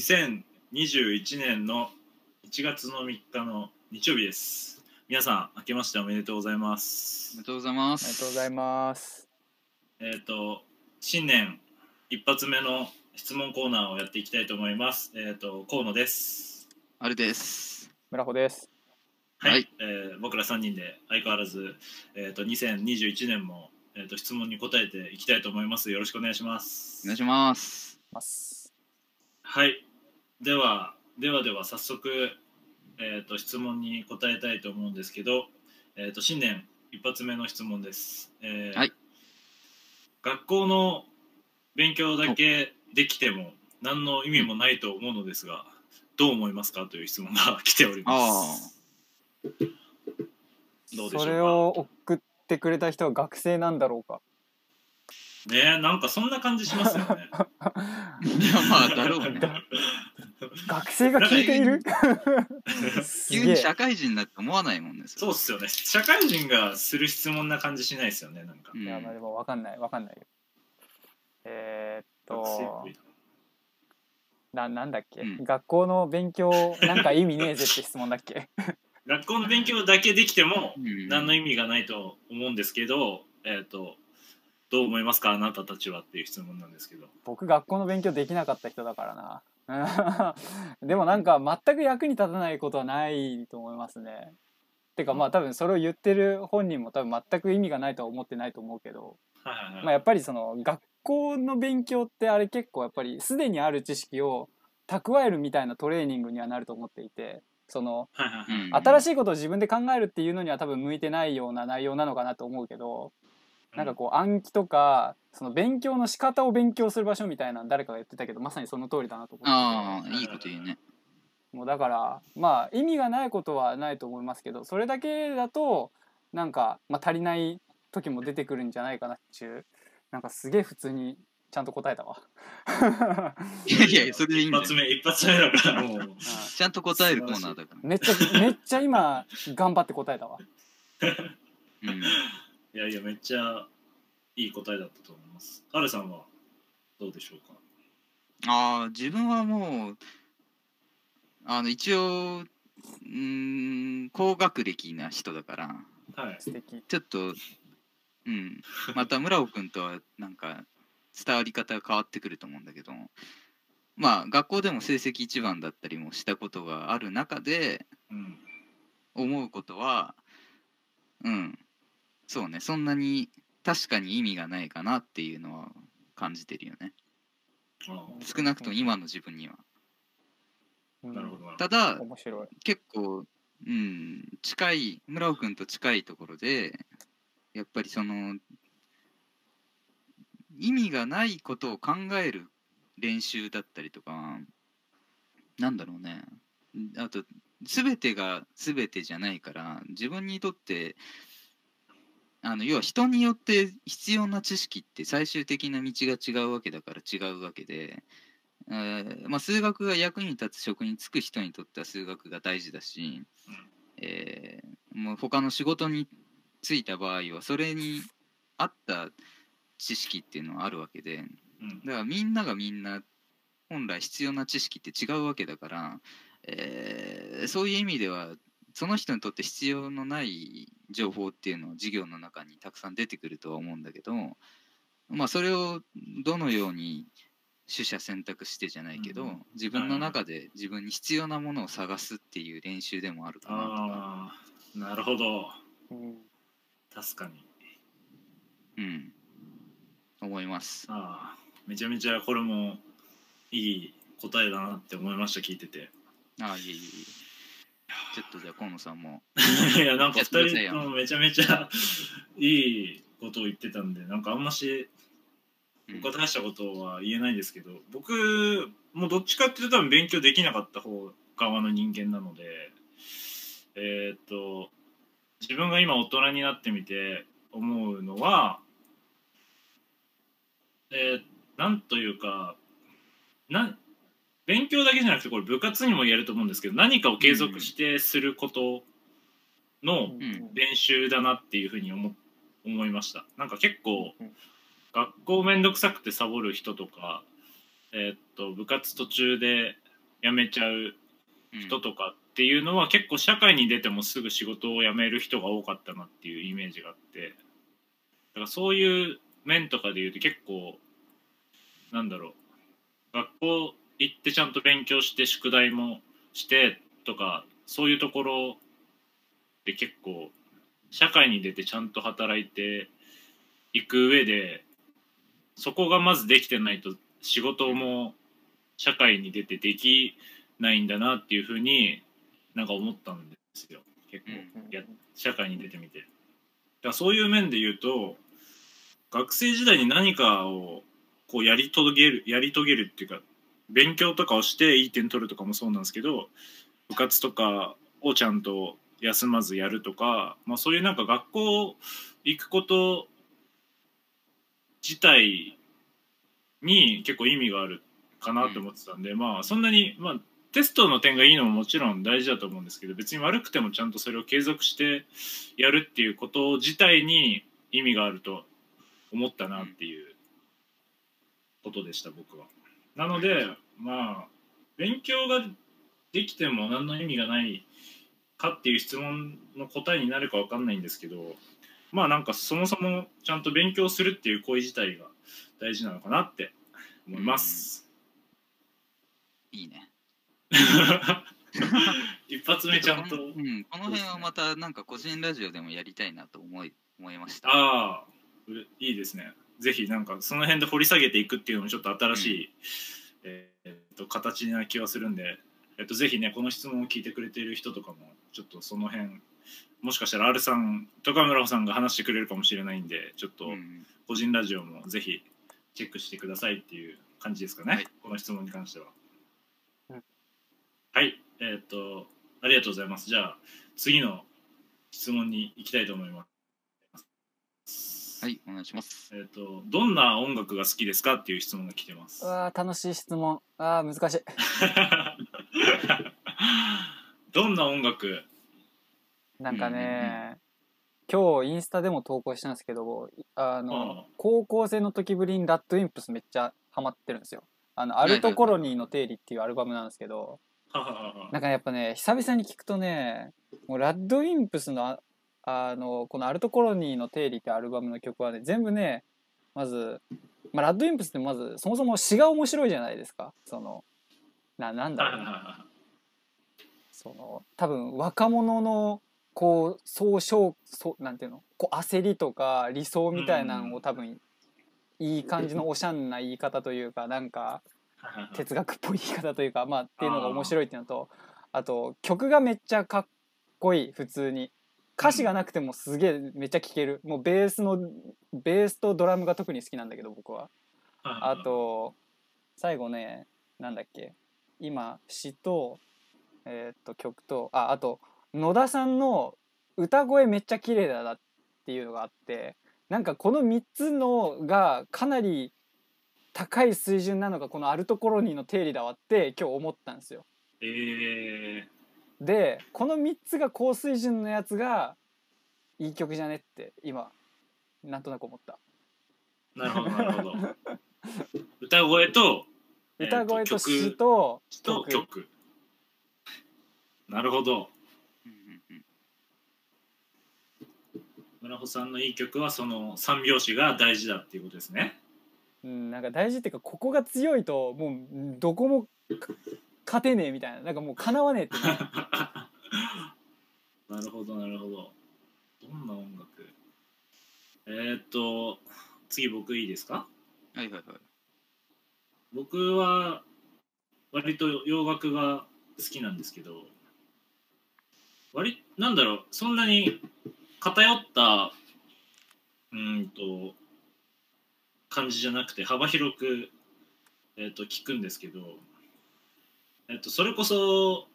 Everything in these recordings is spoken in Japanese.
はい、えっ、と、今日は2021年の1月の3日の日曜日です。皆さん、明けましておめでとうございまおすめで。とうございまあす。りがとうございます。えっ、と、新年一発目の質問コーナーをやっていきたいと思います。えっ、と、河野です。あれです。村穂です。はい、はいえー僕ら3人で相変わらず、えっ、と、2021年も、えー、と質問に答えていきたいと思います。よろしくお願いします。お願いします。ます。はい。では、ではでは早速、えー、と質問に答えたいと思うんですけど、えー、と新年一発目の質問です。えーはい学校の勉強だけできても何の意味もないと思うのですが、どう思いますかという質問が来ております。どうでしょうか？それを送ってくれた人は学生なんだろうか？ねえなんかそんな感じしますよね。いや、まあ、だろうね。学生が聞いている？急に社会人だって思わないもんね。そうっすよね。社会人がする質問な感じしないですよね。なんか。うんいや、まあでもわかんない、わかんないよ。えー、っとな、なんだっけ、うん学校の勉強なんか意味ねえぜって質問だっけ？学校の勉強だけできてもうん何の意味がないと思うんですけど、えっ、とどう思いますか？あなたたちはっていう質問なんですけど僕学校の勉強できなかった人だからな。でもなんか全く役に立たないことはないと思いますね。てかまあ多分それを言ってる本人も多分全く意味がないとは思ってないと思うけど、はいはいはい、まあ、やっぱりその学校の勉強ってあれ結構やっぱりすでにある知識を蓄えるみたいなトレーニングにはなると思っていて。そのはいはいはい。うん。新しいことを自分で考えるっていうのには多分向いてないような内容なのかなと思うけどなんかこう暗記とかその勉強の仕方を勉強する場所みたいなの誰かが言ってたけどまさにその通りだなと思ってああ、いいこと言うね。もうだからまあ意味がないことはないと思いますけどそれだけだとなんか、まあ、足りない時も出てくるんじゃないかなっていうなんかすげえ普通にちゃんと答えたわ。いやいやいや、それでいいんだよ一発。目一発目だからもううんちゃんと答えるコーナーだから。めっちゃめっちゃ今頑張って答えたわ。うん。いやいやめっちゃいい答えだったと思います。ハルさんはどうでしょうか？ああ、自分はもう、あの、一応、うーん、高学歴な人だから、はい。素敵。ちょっと、うん、また村尾君とはなんか伝わり方が変わってくると思うんだけどまあ学校でも成績一番だったりもしたことがある中でうん。思うことはうんそうねそんなに確かに意味がないかなっていうのは感じてるよね。あ少なくとも今の自分には。うん。あなるほど。ただ面白い。結構うん近い村尾君と近いところでやっぱりその意味がないことを考える練習だったりとかなんだろうね。あと全てが全てじゃないから自分にとってあの要は人によって必要な知識って最終的な道が違うわけだから違うわけで、えーまあ、数学が役に立つ職に就く人にとっては数学が大事だし、えーもう他の仕事に就いた場合はそれに合った知識っていうのはあるわけでうん。だからみんながみんな本来必要な知識って違うわけだから、えーそういう意味ではその人にとって必要のない情報っていうのは授業の中にたくさん出てくるとは思うんだけどまあそれをどのように取捨選択してじゃないけど、うん。自分の中で自分に必要なものを探すっていう練習でもあるかなとか、ああなるほど。うん。確かに。うん、思います。ああめちゃめちゃこれもいい答えだなって思いました聞いてて。ああいえいえいえちょっとじゃあ河野さんも。いやなんかやってください2よ人ともめちゃめちゃ いいことを言ってたんでなんかあんましうん。僕は大したことは言えないんですけど僕もどっちかっていうと多分勉強できなかった方側の人間なのでえーっと自分が今大人になってみて思うのはえーなんというかな勉強だけじゃなくてこれ部活にも言えると思うんですけど何かを継続してすることのん。練習だなっていうふうに思思いました。なんか結構うん。学校めんどくさくてサボる人とかえーっと部活途中で辞めちゃううん人とかっていうのは結構社会に出てもすぐ仕事を辞める人が多かったなっていうイメージがあってだからそういう面とかで言うと結構なんだろう学校行ってちゃんと勉強して宿題もしてとかそういうところで結構社会に出てちゃんと働いていく上でそこがまずできてないと仕事も社会に出てできないんだなっていうふうになんか思ったんですよ。結構、うんや社会に出てみて。だからそういう面で言うと学生時代に何かをこうやり遂げるやり遂げるっていうか勉強とかをしていい点取るとかもそうなんですけど部活とかをちゃんと休まずやるとか、まあ、そういうなんか学校行くこと自体に結構意味があるかなと思ってたんで、まあそんなに、まあ、テストの点がいいのももちろん大事だと思うんですけど別に悪くてもちゃんとそれを継続してやるっていうこと自体に意味があると思ったなっていうことでした僕は。なのでまあ勉強ができても何の意味がないかっていう質問の答えになるか分かんないんですけどまあなんかそもそもちゃんと勉強するっていう行為自体が大事なのかなって思います。いいね。一発目ちゃんとこのうん、この辺はまたなんか個人ラジオでもやりたいなと思い思いました。ああいいですねぜひなんかその辺で掘り下げていくっていうのもちょっと新しい、えーえっと形な気はするんで、えっと、ぜひねこの質問を聞いてくれてる人とかもちょっとその辺もしかしたら R さんとか村尾さんが話してくれるかもしれないんでちょっとうん。個人ラジオもぜひチェックしてくださいっていう感じですかね、はい。この質問に関しては、うん。はい。えっとありがとうございます。じゃあ次の質問に行きたいと思いますはい、お願いします。えっ、とどんな音楽が好きですかっていう質問が来てます。うわー楽しい質問。あー難しい。どんな音楽？なんかうんうんね、今日インスタでも投稿したんですけどあの、ああ。高校生の時ぶりにラッドインプスめっちゃハマってるんですよ。あのアルトコロニーの定理っていうアルバムなんですけど。なんかやっぱね久々に聞くとねもうラッドインプスのああのこのアルトコロニーの定理ってアルバムの曲はね全部ねまず、まあ、ラッドインプスってまずそもそも詩が面白いじゃないですか。そのななんだろう。なその多分若者のこう総称そうなんていうの？こう焦りとか理想みたいなのを多分いい感じの おしゃんな言い方というかなんか 哲学っぽい言い方というかまあっていうのが面白いっていうのとあと曲がめっちゃかっこいい普通に歌詞がなくてもすげえめっちゃ聴ける。もうベースのベースとドラムが特に好きなんだけど僕は。あと最後ねなんだっけ。今詩とえーっと曲とああと野田さんの歌声めっちゃ綺麗だなっていうのがあってなんかこの3つのがかなり高い水準なのがこのアルトコロニーの定理だわって今日思ったんですよ。えでこの3つが高水準のやつがいい曲じゃねって今なんとなく思った。ー、なるほどなるほど。歌声と,、えー歌声と詩曲とと曲。なるほど。村穂さんのいい曲はその三拍子が大事だっていうことですね。うん、なんか大事っていうかここが強いともううんどこもか勝てねえみたいな。なんかもうかなわねえって なるほどなるほどどんな音楽？えー、っと次僕いいですか？はいはいはい。僕は割と洋楽が好きなんですけど割なんだろうそんなに偏ったうーんと感じじゃなくて幅広く、えー、と聞くんですけど、えー、とそれこそ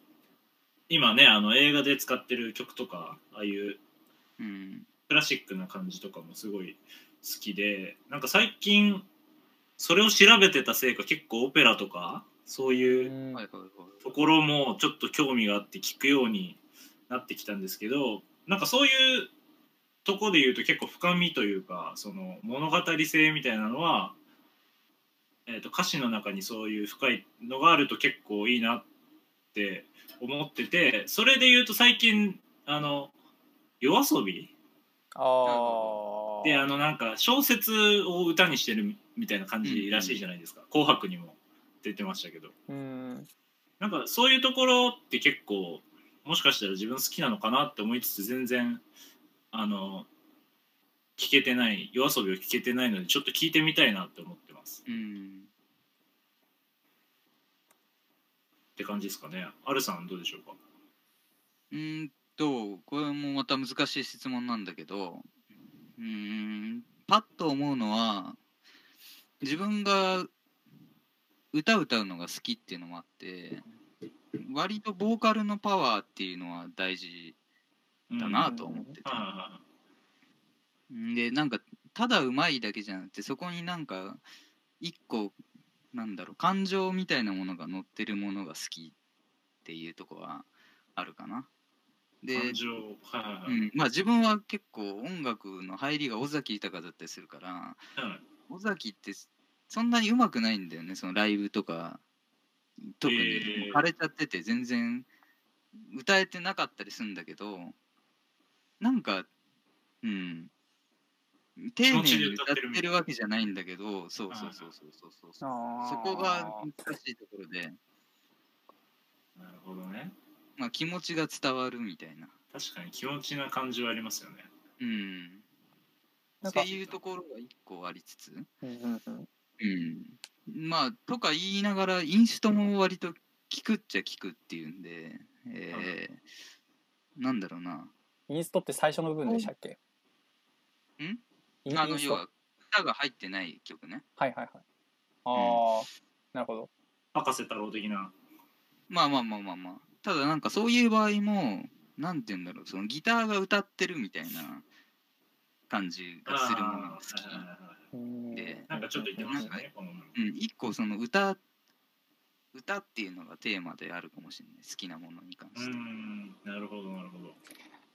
今ねあの映画で使ってる曲とかああいううん。クラシックな感じとかもすごい好きでなんか最近それを調べてたせいか結構オペラとかそういう。ところもちょっと興味があって聞くようになってきたんですけどなんかそういうとこで言うと結構深みというかその物語性みたいなのはえー、と歌詞の中にそういう深いのがあると結構いいなって思っててそれで言うと最近あの夜遊び？ああであのなんか小説を歌にしてるみたいな感じらしいじゃないですか「紅白」にも出てましたけど。うん。なんかそういうところって結構もしかしたら自分好きなのかなって思いつつ全然あの聞けてない夜遊びを聞けてないのでちょっと聞いてみたいなって思ってます。うん。って感じですかね。アルさんどうでしょうか？うーんとこれもまた難しい質問なんだけど。うーんパッと思うのは自分が歌歌うのが好きっていうのもあって割とボーカルのパワーっていうのは大事だなと思ってて、はでなんかただうまいだけじゃなくてそこになんか一個なんだろう感情みたいなものが乗ってるものが好きっていうとこはあるかな。で、いはい感情はい。うん、まあ自分は結構音楽の入りが尾崎豊だったりするからはい。尾崎ってそんなに上手くないんだよねそのライブとか。特に枯れちゃってて全然歌えてなかったりするんだけどなんかうん。丁寧に歌ってるわけじゃないんだけどそうそうそうそうそう。そうそこが難しいところで、なるほどねまあ、気持ちが伝わるみたいな。確かに気持ちな感じはありますよね。うん。っていうところが一個ありつつ。うんうんうん。うん、まあとか言いながらインストも割と聞くっちゃ聞くっていうんで、えーなんだろうな。インストって最初の部分でしたっけ？ん？インインスト？あの要は歌が入ってない曲ね。はいはいはい。ああ、なるほど。博士太郎的な。まあまあまあまあまあただなんかそういう場合もなんて言うんだろうそのギターが歌ってるみたいな感じがするものが好きで。なんかちょっと言ってましたねこのうん一個その歌歌っていうのがテーマであるかもしれない好きなものに関うして。んなるほどなるほど。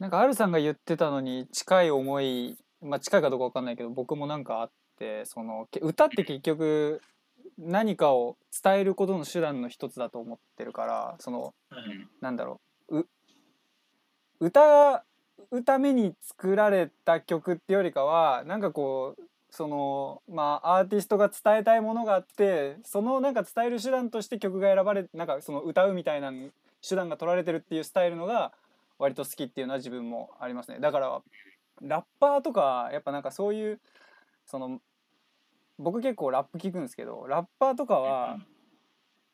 なんかアルさんが言ってたのに近い思いまあ近いかどうかわかんないけど僕もなんかあってそのけ歌って結局何かを伝えることの手段の一つだと思ってるからそのはいうん。なんだろう。う歌うために作られた曲ってよりかはなんかこうそのまあアーティストが伝えたいものがあってそのなんか伝える手段として曲が選ばれなんかその歌うみたいな手段が取られてるっていうスタイルのが割と好きっていうのは自分もありますね。だからラッパーとかやっぱなんかそういうその僕結構ラップ聞くんですけどラッパーとかは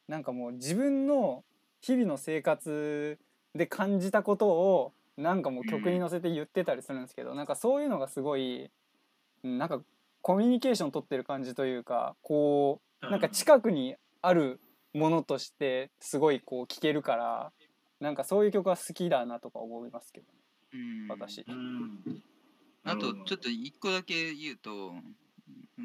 なんかもう自分の日々の生活で感じたことをなんかもう曲に乗せて言ってたりするんですけど、なんかそういうのがすごいうんなんかコミュニケーション取ってる感じというかこうなんか近くにあるものとしてすごいこう聴けるからなんかそういう曲は好きだなとか思いますけどうん。私。うん。あとちょっと一個だけ言うと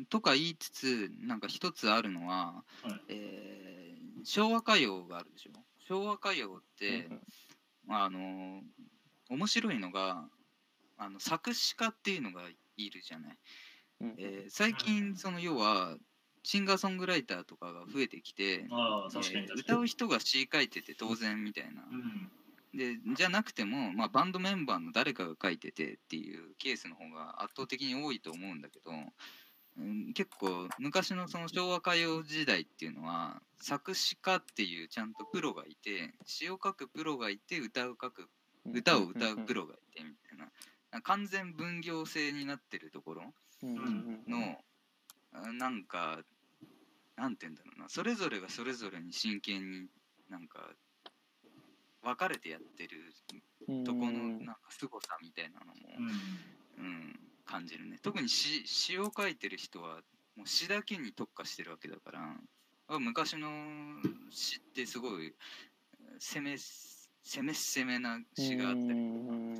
とか言いつつなんか一つあるのは、はい。えー昭和歌謡があるでしょ？昭和歌謡って、あの面白いのがあの作詞家っていうのがいるじゃない、うんえー最近その要はシンガーソングライターとかが増えてきて、あえー歌う人が詩書いてて当然みたいな、うんでじゃなくても、まあ、バンドメンバーの誰かが書いててっていうケースの方が圧倒的に多いと思うんだけど、うん、結構昔のその昭和歌謡時代っていうのは作詞家っていうちゃんとプロがいて詩を書くプロがいて歌を書く歌を歌うプロがいてみたいな。完全分業制になってるところのあなんかなんて言うんだろうな。それぞれがそれぞれに真剣になんか分かれてやってるうんとこのなんか凄さみたいなのも、うんうん、感じるね。特に詩詩を書いてる人はもう詩だけに特化してるわけだからあ昔の詩ってすごい攻め攻め攻めな詩があったり、うん。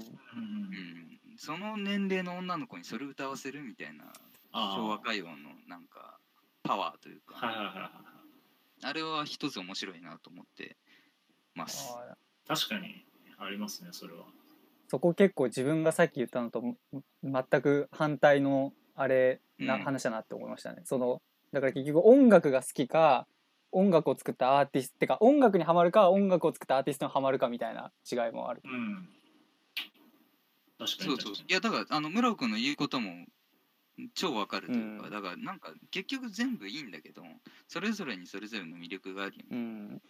その年齢の女の子にそれ歌わせるみたいな昭和歌謡のなんかパワーというか、あれは一つ面白いなと思ってます。確かにありますねそれはそこ結構自分がさっき言ったのとん全く反対のあれなうん。話だなって思いましたね。そのだから結局音楽が好きか音楽を作ったアーティストてか音楽にはまるか音楽を作ったアーティストにはまるかみたいな違いもあるう。ん。確かにそうそういやだからあの村尾君の言うことも超わかるというか、うん。だからなんか結局全部いいんだけどそれぞれにそれぞれの魅力があるよね。うん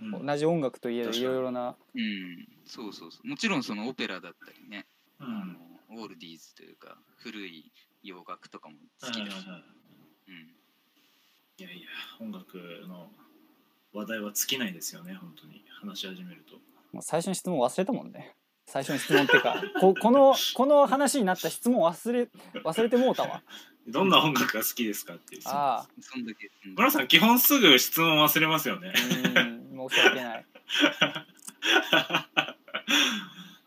うん。同じ音楽といえどいろいろな。うん。そうそうそう。もちろんそのオペラだったりね、うあのんオールディーズというか古い洋楽とかも好きだし、うんいやいや音楽の話題は尽きないですよね本当に。話し始めると。もう最初の質問忘れたもんね。最初の質問っていうか ここのこの話になった質問忘れ忘れてもうたわ。どんな音楽が好きですかっていう質問。ああ。そんだけ、うん。村さん基本すぐ質問忘れますよね。うん申し訳ない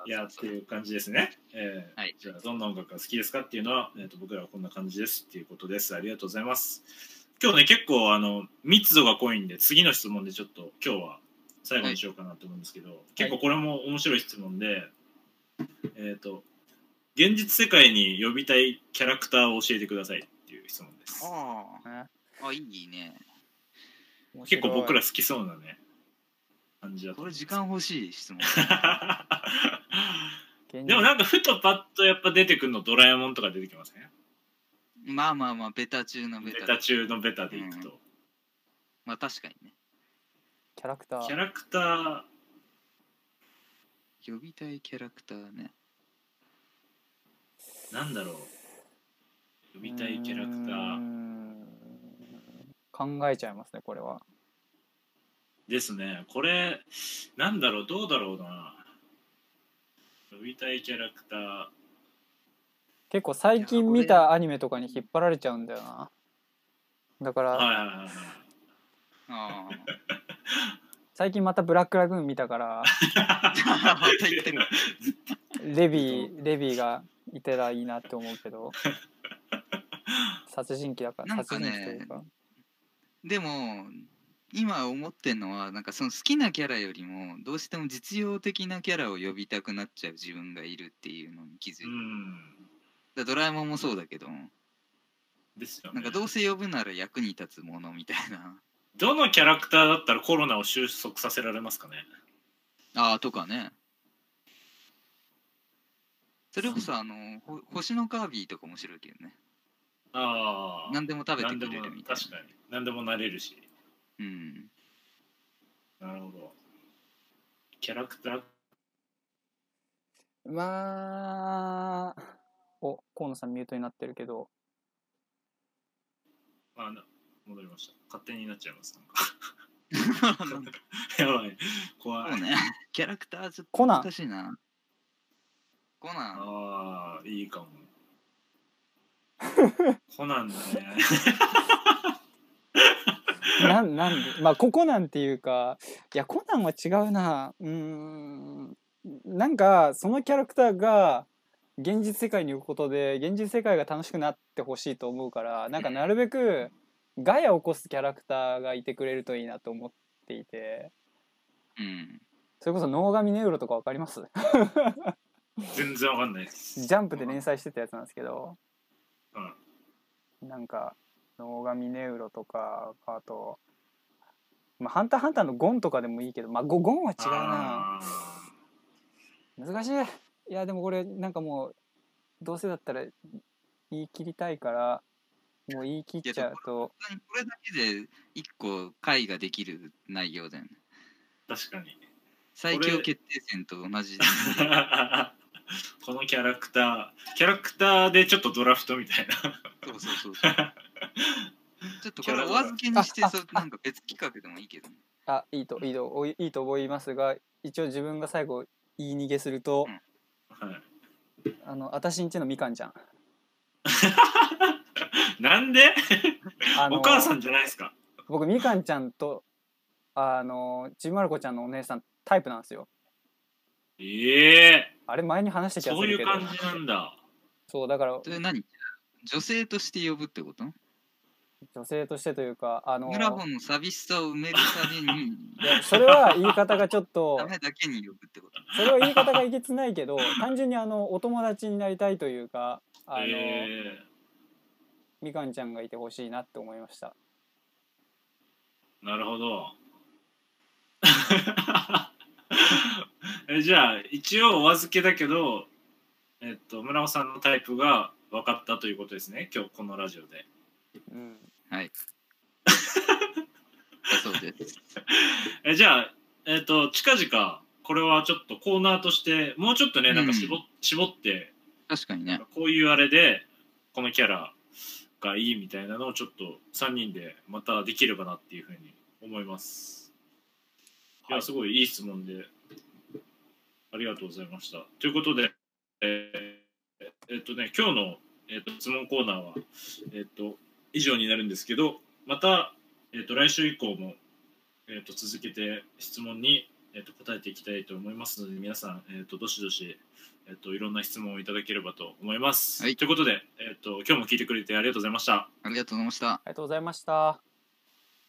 いやっていう感じですね。えーはいじゃあどんな音楽が好きですかっていうのは、えー、と僕らはこんな感じですっていうことです。ありがとうございます。今日ね結構あの密度が濃いんで次の質問でちょっと今日は最後にしようかなと思うんですけど、結構これも面白い質問で、えっ、と現実世界に呼びたいキャラクターを教えてくださいっていう質問です。ああいいね結構僕ら面好きそうなね感じだこれ時間欲しい質問。でもなんかふとパッとやっぱ出てくるのドラえもんとか出てきません？まあまあまあベタ中のベベタタ中のベタでいくと、まあ確かにね。キャラクター。キャラクター。呼びたいキャラクターね。なんだろう。呼びたいキャラクタうー考えちゃいますねこれはですね。これなんだろう？どうだろうな？呼びたいキャラクター。結構最近見たアニメとかに引っ張られちゃうんだよな。だから、はいはいはいはい。あ最近またブラックラグーン見たからあまた言ってるレビーレビーがいたらいいなって思うけど 殺人鬼だからなんかね殺人鬼というか。でも今思ってんのはなんかその好きなキャラよりもどうしても実用的なキャラを呼びたくなっちゃう自分がいるっていうのに気づいた、うん。だドラえもんもそうだけど。ですよね。なんかどうせ呼ぶなら役に立つものみたいな。どのキャラクターだったらコロナを収束させられますかね。ああとかね。それこそあのほ星のカービィとか面白いけどね。ああ何でも食べてくれるみたい確かに。何でもなれるし。なうん。なるほど。キャラクター。まあお河野さんミュートになってるけど。あな戻りました。勝手になっちゃいますなんか。なんかやばい。怖い。そうね。キャラクターちょっとコナン。難しいな。コナン。ああいいかも。コナンだねなんなんでまあここなんていうかいやコナンは違うな。うーん。なんかそのキャラクターが現実世界に行くことで現実世界が楽しくなってほしいと思うからなんかなるべくガヤを起こすキャラクターがいてくれるといいなと思っていて。うん。それこそ能神ネウロとかわかります？全然わかんないです。ジャンプで連載してたやつなんですけど。うん。なんか能神ネウロとかあと「まあ、ハンターハンター」のゴンとかでもいいけどまあゴゴンは違うな。あ難しい。いやでもこれなんかもうどうせだったら言い切りたいからもう言い切っちゃうと。これだけで一個回ができる内容だよね。ー確かに。最強決定戦と同じ。こ のキャラクターキャラクターでちょっとドラフトみたいな。そうそうそうそうちょっとこれお預けにしてそうなんか別企画でもいいけどね。あいいといいとおいいと思いますが一応自分が最後言い逃げすると、うん。はい。あの私んちのみかんちゃん。なんで？あのお母さんじゃないですか。僕みかんちゃんとあのちびまる子ちゃんのお姉さんタイプなんですよ。ええ。あれ前に話した気がそういうするけど感じなんだ。そうだからそれ何？女性として呼ぶってこと？女性としてというかあの村本の寂しさを埋めるために。いやそれは言い方がちょっとダメだけに呼ぶってこと。それは言い方がいけつないけど単純にあのお友達になりたいというかあの、え。みかんちゃんがいてほしいなって思いました。なるほど。えじゃあ一応お預けだけどえっと村尾さんのタイプが分かったということですね今日このラジオで。うんはい。そうです。えじゃあえっと近々これはちょっとコーナーとしてもうちょっとねなんか絞,、絞って確かにね。こういうあれでこのキャラがいいみたいなのをちょっと3人でまたできればなっていうふうに思います。いやすごいいい質問でありがとうございました。ということで、えーえっとね今日の、えっと質問コーナーは、えっと以上になるんですけどまた、えっと来週以降も、えっと続けて質問に、えっと答えていきたいと思いますので皆さん、えっとどしどしえっと、いろんな質問をいただければと思います。はいということで、えっと、今日も聞いてくれてありがとうございました。ありがとうございました。ありがとうございました